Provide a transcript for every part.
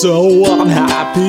so unhappy.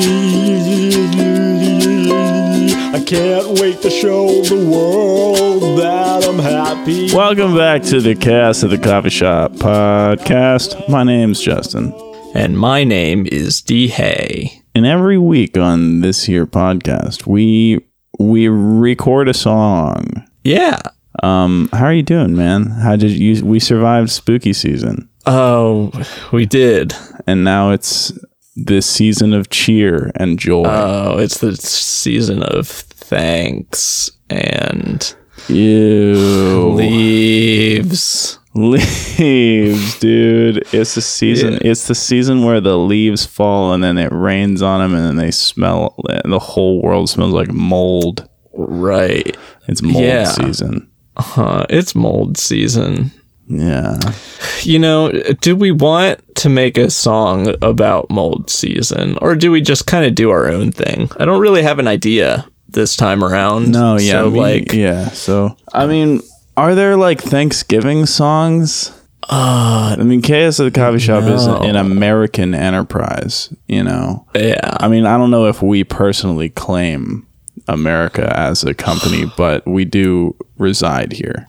I can't wait to show the world that I'm happy. Welcome back to the Chaos at the Coffee Shop podcast. My name's Justin. And my name is D Hay. And every week on this here podcast, we we record a song. Yeah. Um, how are you doing, man? How did you we survived spooky season Oh, we did. and now it's this season of cheer and joy. Oh, it's the season of thanks and Ew. leaves. leaves, dude. It's the season. Yeah. It's the season where the leaves fall and then it rains on them and then they smell. And the whole world smells like mold. Right. It's mold Yeah. season. Huh. It's mold season. Yeah. You know, do we want to make a song about mold season or do we just kind of do our own thing? I don't really have an idea this time around. No. Yeah. So, like, yeah. So I mean, are there like Thanksgiving songs? uh, I mean, Chaos at the Coffee Shop is an American enterprise. You know. yeah. I mean, I don't know if we personally claim America as a company, but we do reside here.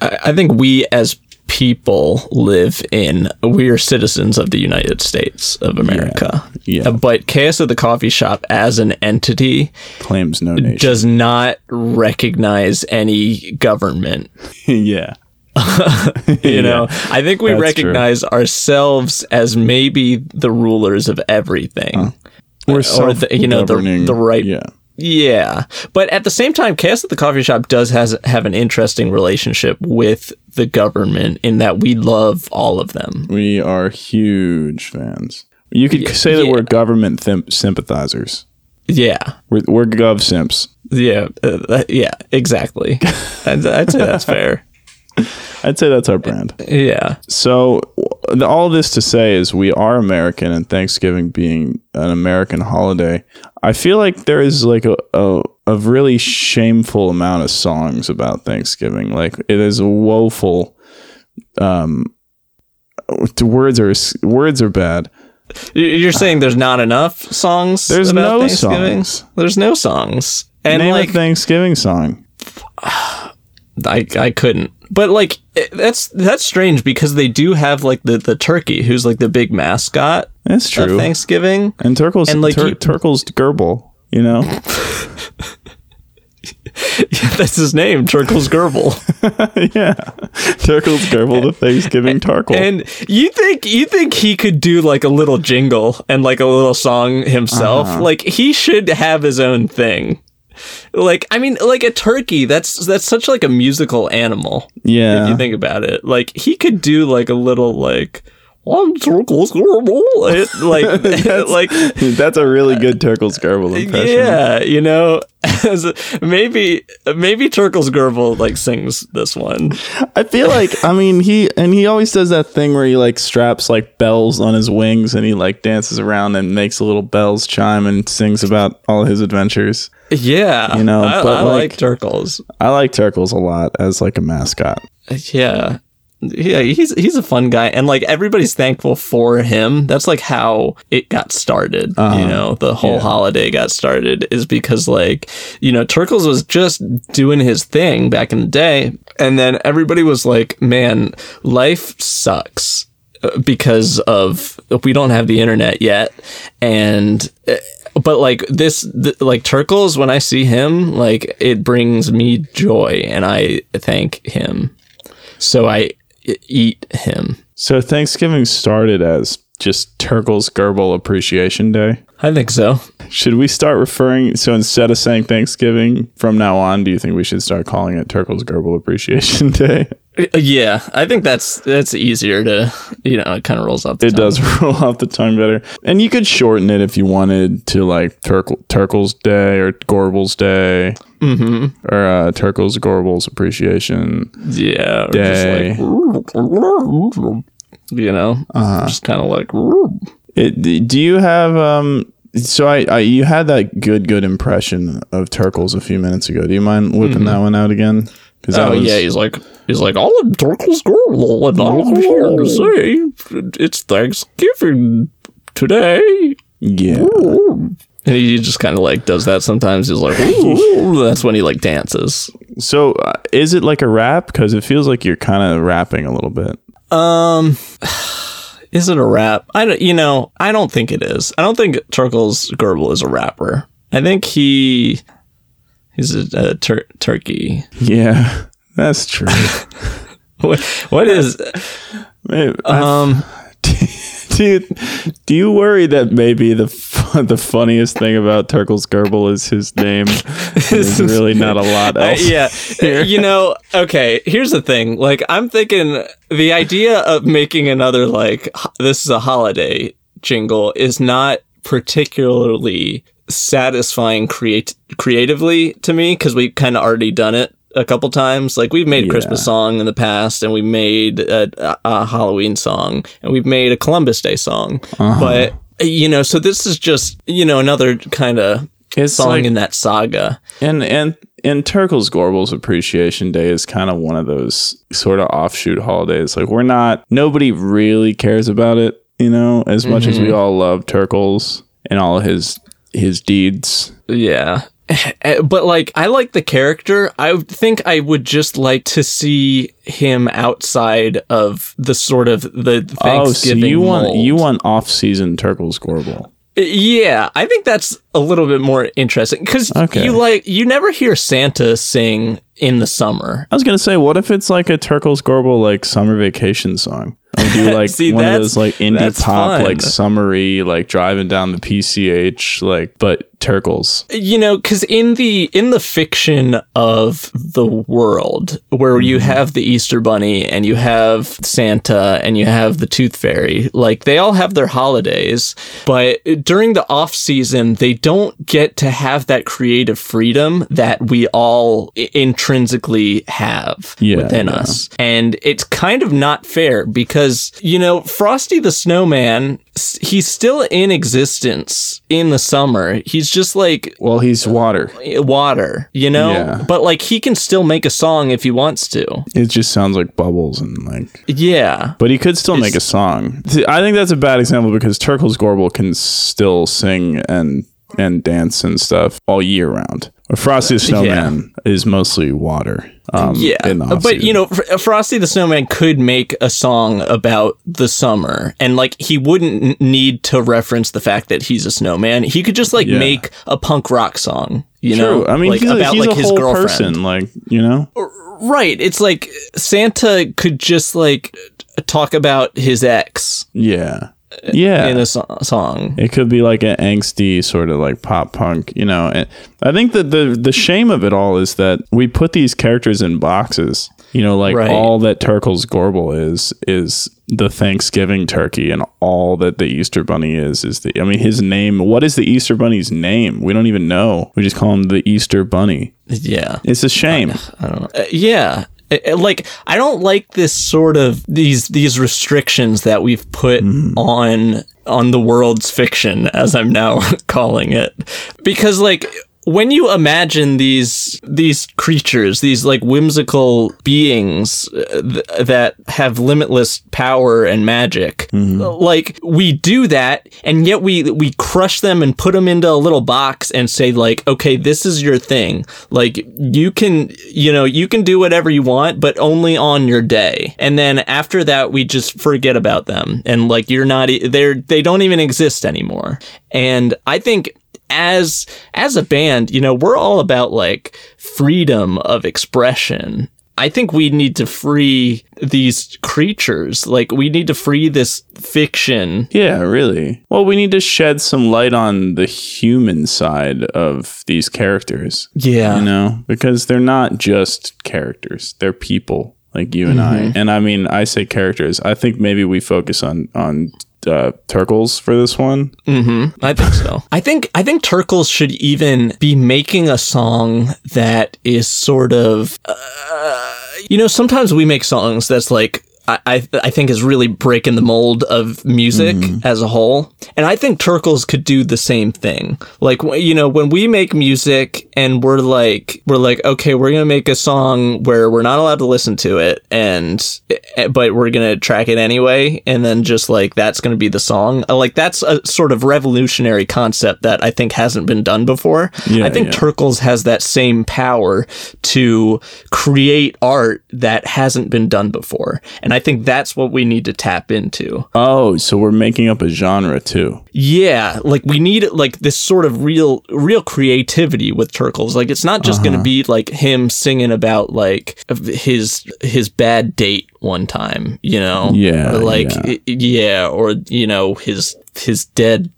I I think we as people live in we are citizens of the United States of America. Yeah. Uh, But Chaos of the Coffee Shop as an entity Claims no nation. does not recognize any government. yeah. You know, I think we That's recognize ourselves as maybe the rulers of everything. We're or the, you know the, the right Yeah. Yeah, but at the same time, Chaos at the Coffee Shop does has have an interesting relationship with the government in that we love all of them. We are huge fans. You could say that yeah. we're government thim- sympathizers. Yeah, We're, we're gov simps. yeah, uh, yeah, exactly. I'd, I'd say that's fair. I'd say that's our brand. Yeah, So, all this to say is we are American, and Thanksgiving being an American holiday, I feel like there is like a, a, a really shameful amount of songs about Thanksgiving. Like, it is a woeful. Um, the words are words are bad. You- you're saying there's not enough songs. There's no Thanksgiving? songs. There's no songs, and Name like a Thanksgiving song. I I couldn't. But like that's that's strange because they do have like the the turkey who's like the big mascot That's true. Thanksgiving. And Turkle's And, like, Tur- you- Turkle's Gerbil, you know. yeah, That's his name, Turkle's Gerbil. yeah, Turkle's Gerbil, the Thanksgiving Turkle. And you think you think he could do like a little jingle and like a little song himself? Uh-huh. Like he should have his own thing. Like I mean, like a turkey. That's that's such like a musical animal. yeah, If you think about it, like he could do like a little like. I'm Turkle's Gerbil. It- Like, like, that's a really good uh, Turkle's Gerbil impression. yeah, you know, as maybe, maybe Turkle's Gerbil like sings this one. I feel like I mean he and he always does that thing where he like straps like bells on his wings and he like dances around and makes little bells chime and sings about all his adventures. Yeah, You know, I, but, I like- like Turkles. I like Turkles a lot as like a mascot. Yeah. Yeah, he's he's a fun guy, and like everybody's thankful for him. That's like how it got started. You know, the whole holiday got started is because like you know Turkles was just doing his thing back in the day, and then everybody was like, "Man, life sucks." uh, Because of we don't have the internet yet, and uh, but like this, th- like Turkles, when I see him, like it brings me joy, and I thank him so I eat him. So Thanksgiving started as just Turkle's Gerbil Appreciation Day. I think so. Should we start referring? So instead of saying Thanksgiving from now on, do you think we should start calling it Turkle's Gerbil Appreciation Day? Yeah, I think that's that's easier to you know it kind of rolls off. The It tongue. does roll off the tongue better, and you could shorten it if you wanted to, like Turkle Turkle's Day or Gorbel's Day, mm-hmm. or uh, Turkle's Gorbel's Appreciation. Yeah, or Day. Just like, you know, Uh-huh. just kind of like. It, do you have um? So I, I you had that good good impression of Turkles a few minutes ago. Do you mind whipping that one out again? Oh yeah, he's like he's like all of Turkle's girl, and I'm here to say it's Thanksgiving today. Yeah. And he just kind of like does that sometimes. He's like, that's when he like dances. So uh, is it like a rap? Because it feels like you're kind of rapping a little bit. Um, is it a rap? I don't. You know, I don't think it is. I don't think Turkles Gerbil is a rapper. I think he he's a, a tur- turkey. Yeah, that's true. What what is? Maybe- Um, do you, do you worry that maybe the the funniest thing about Turkles Gerbil is his name? There's really not a lot Uh, else. yeah. You know, okay, here's the thing. Like, I'm thinking the idea of making another, like, this is a holiday jingle is not particularly satisfying create- creatively to me because we've kind of already done it a couple times. Like, we've made a Christmas Yeah. song in the past and we made a, a, Halloween song and we've made a Columbus Day song. Uh-huh. But, you know, so this is just, you know, another kind of song like- in that saga. And and and Turkles Gorbel's Appreciation Day is kind of one of those sort of offshoot holidays. Like we're not nobody really cares about it, you know, as much as we all love Turkles and all his his deeds. Yeah. Eh, But like I like the character. I think I would just like to see him outside of the sort of the Thanksgiving. Oh, so you want you want off season Turkles Gorbel. Yeah, I think that's a little bit more interesting because Okay. you like you never hear Santa sing in the summer. I was gonna say, what if it's like a Turkles Gorbel like summer vacation song? We do like See, one of those like indie pop, fun. like summery, like driving down the PCH, like but Turkles. you know because in the in the fiction of the world where you Mm-hmm. have the easter bunny and you have santa and you have the tooth fairy like they all have their holidays but during the off season they don't get to have that creative freedom that we all intrinsically have Yeah, within yeah. us and it's kind of not fair because you know frosty the snowman he's still in existence in the summer he's just like Well, he's uh, water. water, you know? Yeah. But like he can still make a song if he wants to. It just sounds like bubbles and like Yeah. But he could still make a song. I think that's a bad example because Turkles Gorbel can still sing and and dance and stuff all year round. Frosty the Snowman is mostly water. Um, Yeah. But you know, Fr- Frosty the Snowman could make a song about the summer and like he wouldn't n- need to reference the fact that he's a snowman. He could just like Yeah. make a punk rock song, you True. know? I mean, like he's, a, he's a whole person. Like you know, Right. It's like Santa could just like talk about his ex yeah, yeah. in a so- song. It could be like an angsty sort of like pop punk, you know. And I think that the the shame of it all is that we put these characters in boxes. You know, like Right. all that Turkles Gorbel is is the Thanksgiving turkey, and all that the Easter Bunny is is the. I mean, his name. What is the Easter Bunny's name? We don't even know. We just call him the Easter Bunny. Yeah. It's a shame. I don't know. Uh, yeah. Uh, uh, Like I don't like this sort of these these restrictions that we've put on on the world's fiction as I'm now calling it. Because like when you imagine these these creatures, these like whimsical beings uh, th- that have limitless power and magic, like we do that, and yet we we crush them and put them into a little box and say like, okay, this is your thing. Like you can, you know, you can do whatever you want, but only on your day. And then after that, we just forget about them, and like you're not, they're they don't even exist anymore. And I think as as a band, you know, we're all about like freedom of expression. I think we need to free these creatures. Like we need to free this fiction. Yeah, really. Well, we need to shed some light on the human side of these characters. Yeah. you know, because they're not just characters; they're people like you and I. Mm-hmm. And I mean, I say characters. I think maybe we focus on on uh, Turkles for this one. I think so. I think I think Turkles should even be making a song that is sort of uh, you know, sometimes we make songs that's like I I, I think is really breaking the mold of music as a whole, and I think Turkles could do the same thing. Like you know, when we make music and we're like we're like okay, we're gonna make a song where we're not allowed to listen to it, and eh, but we're gonna track it anyway, and then just like that's gonna be the song. Uh, Like that's a sort of revolutionary concept that I think hasn't been done before. Yeah, I think yeah. Turkles has that same power to create art that hasn't been done before. And I think that's what we need to tap into. Oh, so we're making up a genre too. Yeah, like we need like this sort of real real creativity with Turkles. Like it's not just Uh-huh. going to be like him singing about like his his bad date one time, you know? Yeah, Or like yeah. yeah, or you know, his his dead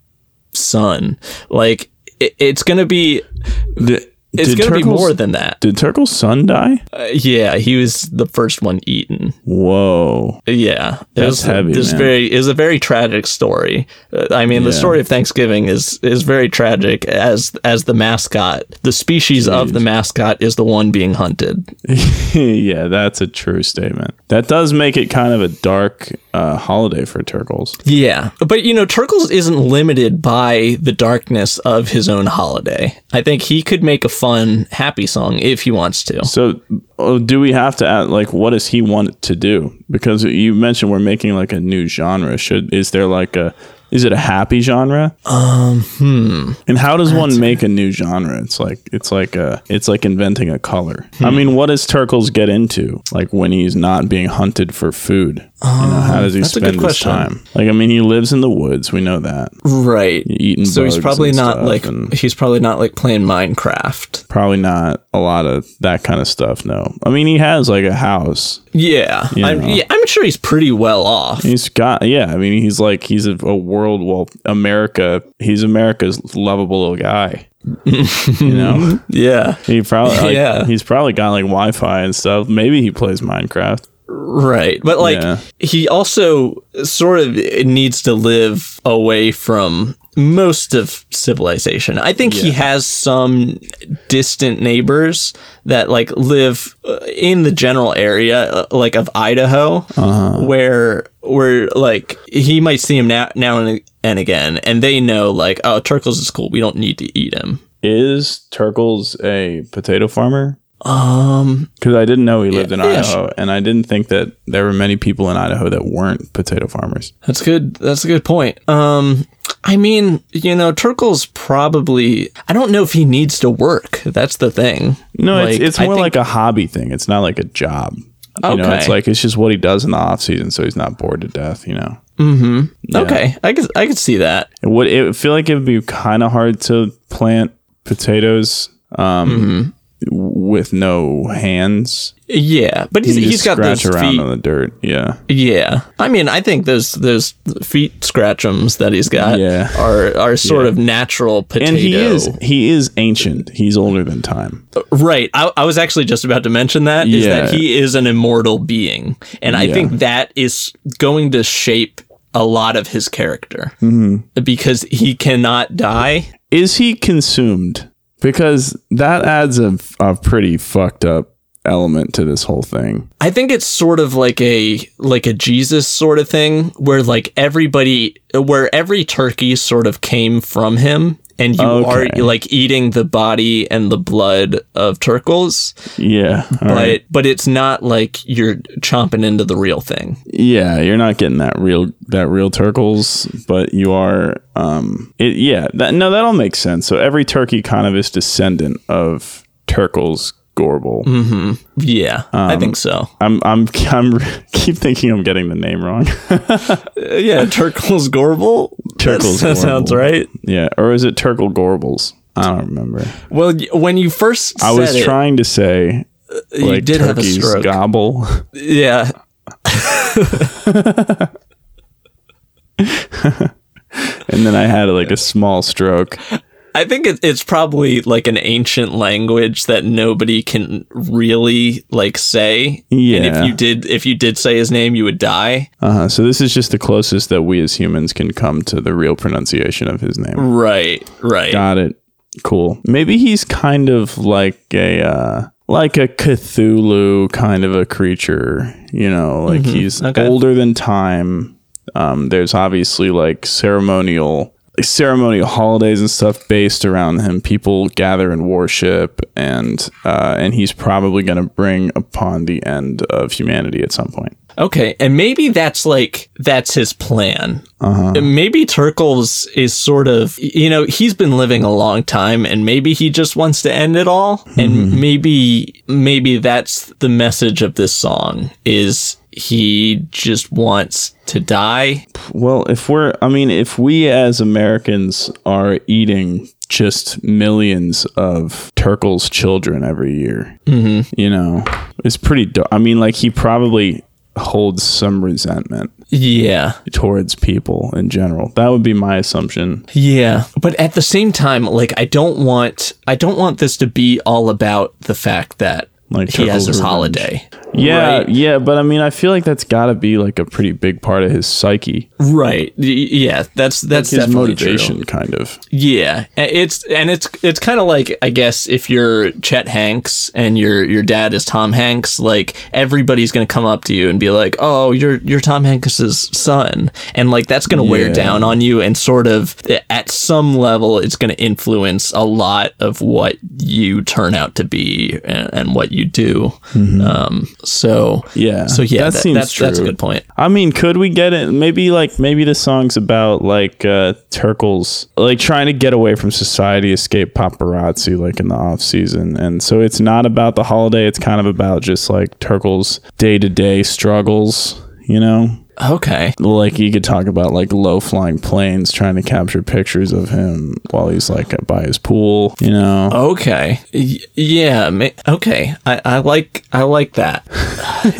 son. Like it, it's going to be Did, it's going to be more than that. Did Turkle's son die? Uh, yeah, he was the first one eaten. Whoa. Yeah, it That's was, heavy, This man. very is a very tragic story. Uh, I mean, the story of Thanksgiving is is very tragic. As as the mascot, the species of the mascot is the one being hunted. yeah, that's a true statement. That does make it kind of a dark uh, holiday for Turkles. Yeah, but you know, Turkles isn't limited by the darkness of his own holiday. I think he could make a fun, happy song if he wants to. So, oh, do we have to add, like, what does he want to do? Because you mentioned we're making like a new genre. Should is there like a is it a happy genre? Um, hmm. And how does one make a new genre? It's like it's like a it's like inventing a color. I mean, what does Turkles get into? Like when he's not being hunted for food. You know, how um, does he that's a good spend his time? Like, I mean, he lives in the woods. We know that. Right. Eating So he's probably not like he's probably not like playing Minecraft. Probably not a lot of that kind of stuff. No, I mean he has like a house. Yeah, I'm, yeah, I'm sure he's pretty well off. He's got yeah. I mean he's like he's a, a world well America. He's America's lovable little guy. you know Yeah. he probably like, Yeah. he's probably got like Wi-Fi and stuff. Maybe he plays Minecraft. Right. But like Yeah. he also sort of needs to live away from most of civilization. I think he has some distant neighbors that like live uh, in the general area uh, like of Idaho where where like he might see him now now and, and again and they know like oh Turkles is cool. We don't need to eat him. Is Turkles a potato farmer? Um Because I didn't know he lived in yeah, Idaho, and I didn't think that there were many people in Idaho that weren't potato farmers. That's good. That's a good point. Um, I mean, you know, Turkle's probably. I don't know if he needs to work. That's the thing. No, Like, it's it's more think- like a hobby thing. It's not like a job. You know, it's like it's just what he does in the off season, so he's not bored to death. You know. Yeah. Okay, I could I could see that. It would it feel like it would be kind of hard to plant potatoes um, Mm-hmm. With no hands. Yeah, but he's, he's got those around feet. on the dirt. Yeah, Yeah, I mean, I think those those feet scratchums that he's got Yeah. are are sort of natural potato. and he is he is ancient. He's older than time. Right. I, I was actually just about to mention that is Yeah. that he is an immortal being, and I Yeah. think that is going to shape a lot of his character Mm-hmm. because he cannot die. Is he consumed? Because that adds a, a pretty fucked up element to this whole thing. I think it's sort of like a like a Jesus sort of thing where like everybody where every turkey sort of came from him and you Okay. are like eating the body and the blood of turkles Yeah, but right. but it's not like you're chomping into the real thing. Yeah, you're not getting that real that real turkles, but you are. Um, it yeah. That no, that all makes sense. So every turkey kind of is descendant of Turkles Gorbel. Yeah, Um, I think so. I'm I'm I'm keep thinking I'm getting the name wrong. Uh, yeah, Turkles Gorble. Turkles That sounds right. yeah, or is it Turkle Gorbles? I don't remember. Well, when you first I was it, uh, trying to say you like did have a stroke. gobble. yeah, and then I had like a small stroke. I think it, it's probably like an ancient language that nobody can really like say. And Yeah. if you did, if you did say his name, you would die. Uh-huh. So this is just the closest that we as humans can come to the real pronunciation of his name. Right. Right. Got it. Cool. Maybe he's kind of like a uh like a Cthulhu kind of a creature. You know, like he's Okay. older than time. Um, there's obviously like ceremonial ceremonial holidays and stuff based around him. People gather and worship, and uh, and he's probably going to bring upon the end of humanity at some point. Okay, and maybe that's like that's his plan. Uh-huh. Maybe Turkles is sort of you know he's been living a long time, and maybe he just wants to end it all. Mm-hmm. And maybe maybe that's the message of this song is he just wants to die. Well, if we're, I mean, if we as Americans are eating just millions of Turkle's children every year, mm-hmm. you know, it's pretty. Do- I mean, like he probably holds some resentment Yeah. towards people in general. That would be my assumption. Yeah, but at the same time, like I don't want I don't want this to be all about the fact that Like he has his revenge. holiday. Yeah, Right. yeah, but I mean, I feel like that's got to be like a pretty big part of his psyche, Right. Yeah, that's that's his motivation, true. kind of. Yeah, it's and it's it's kind of like I guess if you're Chet Hanks and your your dad is Tom Hanks, like everybody's gonna come up to you and be like, "Oh, you're you're Tom Hanks's son," and like that's gonna wear Yeah. down on you and sort of eh, at some level it's gonna influence a lot of what you turn out to be and, and what you do. Um, so Mm-hmm. Yeah, so yeah, that that- seems that's true. that's a good point. I mean, could we get it? Maybe like maybe the song's about like uh Turkles like trying to get away from society, escape paparazzi like in the off season. And so it's not about the holiday, it's kind of about just like Turkles day to day struggles, you know? Okay. Like you could talk about like low flying planes trying to capture pictures of him while he's like by his pool, you know? Okay. Y- yeah. ma- Okay. I, I like I like that.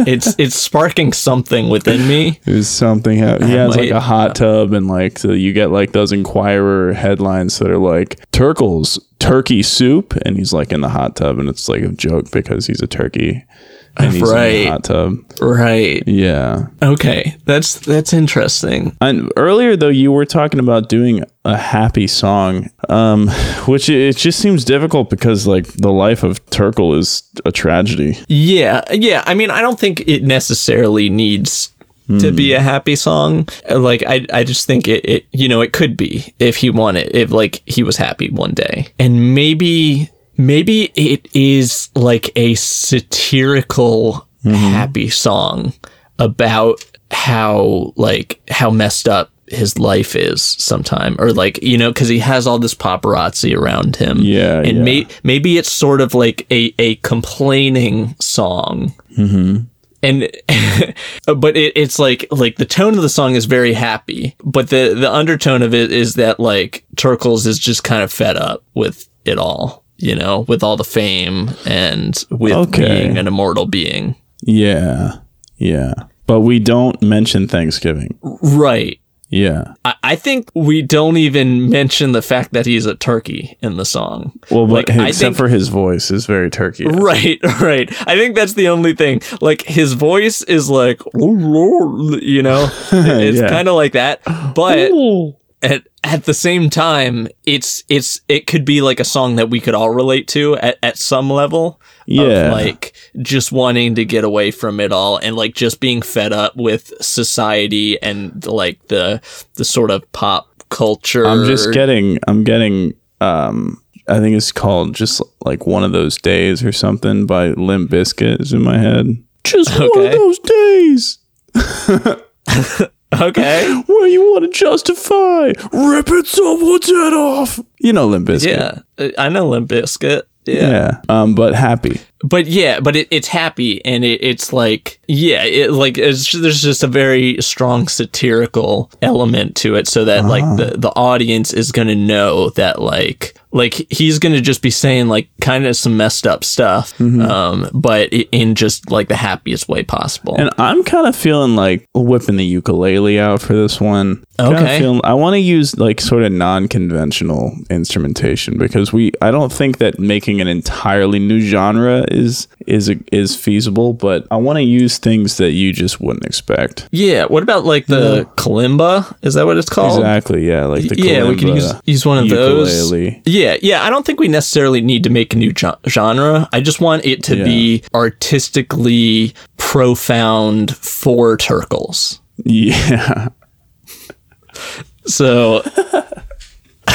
it's it's sparking something within me. There's something ha- he has like a hot tub and like so you get like those Inquirer headlines that are like Turkles turkey soup and he's like in the hot tub and it's like a joke because he's a turkey and he's in Right. the hot tub. Right. Yeah. Okay. That's that's interesting. And earlier though you were talking about doing a happy song um which it, it just seems difficult because like the life of Turkle is a tragedy. Yeah. Yeah. I mean, I don't think it necessarily needs to be a happy song. Like I I just think it, it you know, it could be if he wanted if like he was happy one day. And maybe maybe it is like a satirical mm-hmm. happy song about how like how messed up his life is sometime or like you know because he has all this paparazzi around him. Yeah, and yeah. may, maybe it's sort of like a, a complaining song. Mm-hmm. And but it, it's like like the tone of the song is very happy but the the undertone of it is that like turkles is just kind of fed up with it all you know with all the fame and with Okay. being an immortal being Yeah. Yeah. But we don't mention Thanksgiving. right Yeah. I, I think we don't even mention the fact that he's a turkey in the song Well, but Like, except think- for his voice is very turkey. Right, right. I think that's the only thing. Like his voice is like, oh, you know, it's Yeah. kind of like that. But at at the same time, it's it's it could be like a song that we could all relate to at, at some level. Yeah. Of like just wanting to get away from it all and like just being fed up with society and like the the sort of pop culture. I'm just getting I'm getting um I think it's called just like one of those days or something by Limp Bizkit is in my head. Just one of those days okay. where you want to justify ripping someone's head off. You know Limp Bizkit. Yeah, I know Limp Bizkit. Yeah. Um, but happy. But yeah, but it, it's happy and it, it's like yeah, it like it's, there's just a very strong satirical element to it, so that like the the audience is gonna know that like like he's gonna just be saying like kind of some messed up stuff, um, but in just like the happiest way possible. And I'm kind of feeling like whipping the ukulele out for this one. Okay. feeling- I want to use like sort of non-conventional instrumentation because we. I don't think that making an entirely new genre is is is feasible, but I want to use things that you just wouldn't expect. Yeah. What about like the kalimba? Is that what it's called? Exactly. Yeah, like the yeah, we can kalimba, use use one of those. ukulele. Yeah, yeah. I don't think we necessarily need to make a new gen- genre. I just want it to Yeah. be artistically profound for turkles. Yeah. So,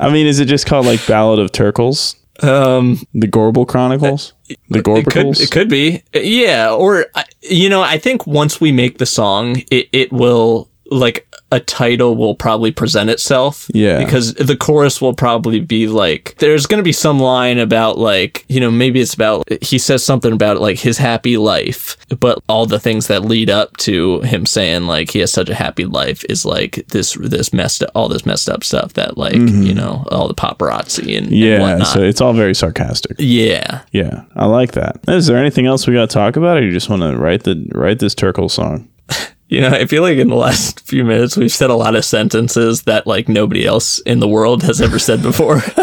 I mean, is it just called like Ballad of Turkles? Um, The Gorble Chronicles? The it could Gorbicles? it could be, yeah. Or you know, I think once we make the song, it it will like a title will probably present itself. Yeah. Because the chorus will probably be like, there's going to be some line about like, you know, maybe it's about, he says something about like his happy life, but all the things that lead up to him saying like he has such a happy life is like this, this messed up, all this messed up stuff that like, you know, all the paparazzi and, and Mm-hmm. yeah, whatnot. so it's all very sarcastic. yeah. Yeah, I like that. Is there anything else we got to talk about, or you just want to write the write this Turkle song? You know, I feel like in the last few minutes we've said a lot of sentences that like nobody else in the world has ever said before.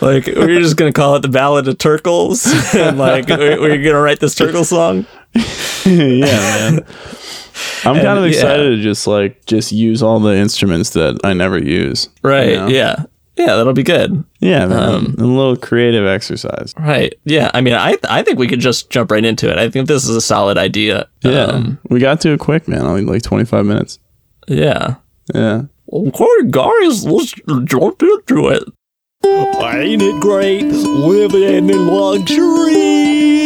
like we're just gonna call it the Ballad of Turkles, and like we're, gonna write this Turkle song. yeah, man. I'm kind of yeah. excited to just like just use all the instruments that I never use. Right? you know? Yeah. Yeah, that'll be good. Yeah, man. Um, a little creative exercise. Right. Yeah. I mean, I I think we could just jump right into it. I think this is a solid idea. Yeah, Um, we got to it quick, man. Only like 25 minutes. yeah. Yeah. Okay, guys, let's jump into it. Ain't it great living in luxury?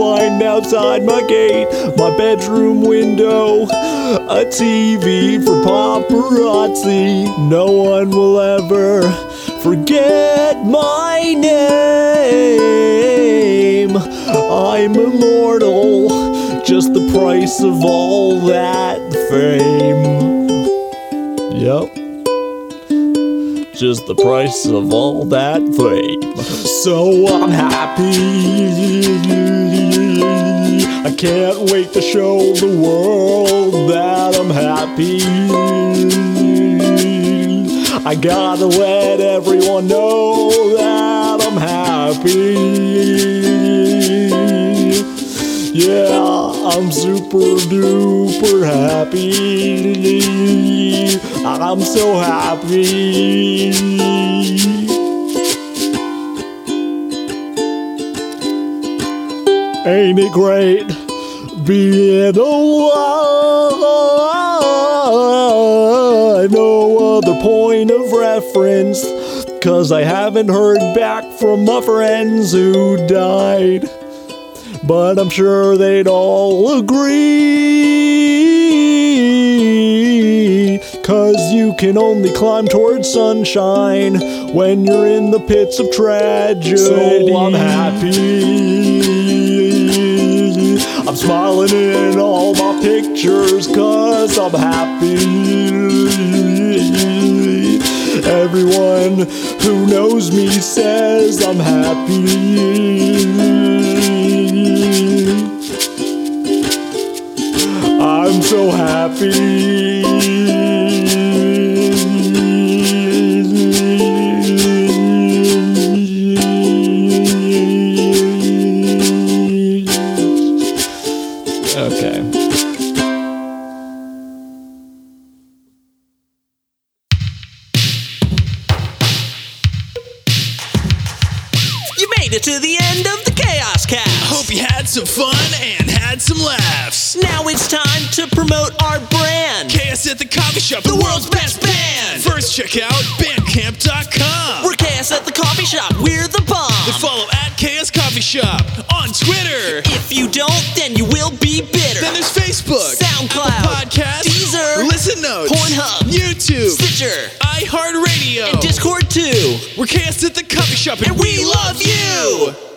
People outside my gate, my bedroom window, a TV for paparazzi. No one will ever forget my name. I'm immortal, just the price of all that fame. Yep just the price of all that fame. So I'm happy. I can't wait to show the world that I'm happy. I gotta let everyone know that I'm happy. Yeah, I'm super duper happy. I'm so happy. Ain't it great being alive? No other point of reference. Cause I haven't heard back from my friends who died but I'm sure they'd all agree. Cause you can only climb towards sunshine when you're in the pits of tragedy. So I'm happy. I'm smiling in all my pictures cause I'm happy. Everyone who knows me says I'm happy. I'm so happy. Okay. You made it to the end of the Chaos Cast. Hope you had some fun and had some laughs. Now it's time to promote our brand. Chaos at the coffee shop, The world's best band. First, check out bandcamp.com. We're Chaos at the coffee shop. We're the Chaos Coffee Shop on Twitter. If you don't, then you will be bitter. Then there's Facebook, SoundCloud, Apple Podcasts, Deezer, Listen Notes, Pornhub, YouTube, Stitcher, iHeartRadio. and Discord too. We're Chaos at the coffee shop, And we love you.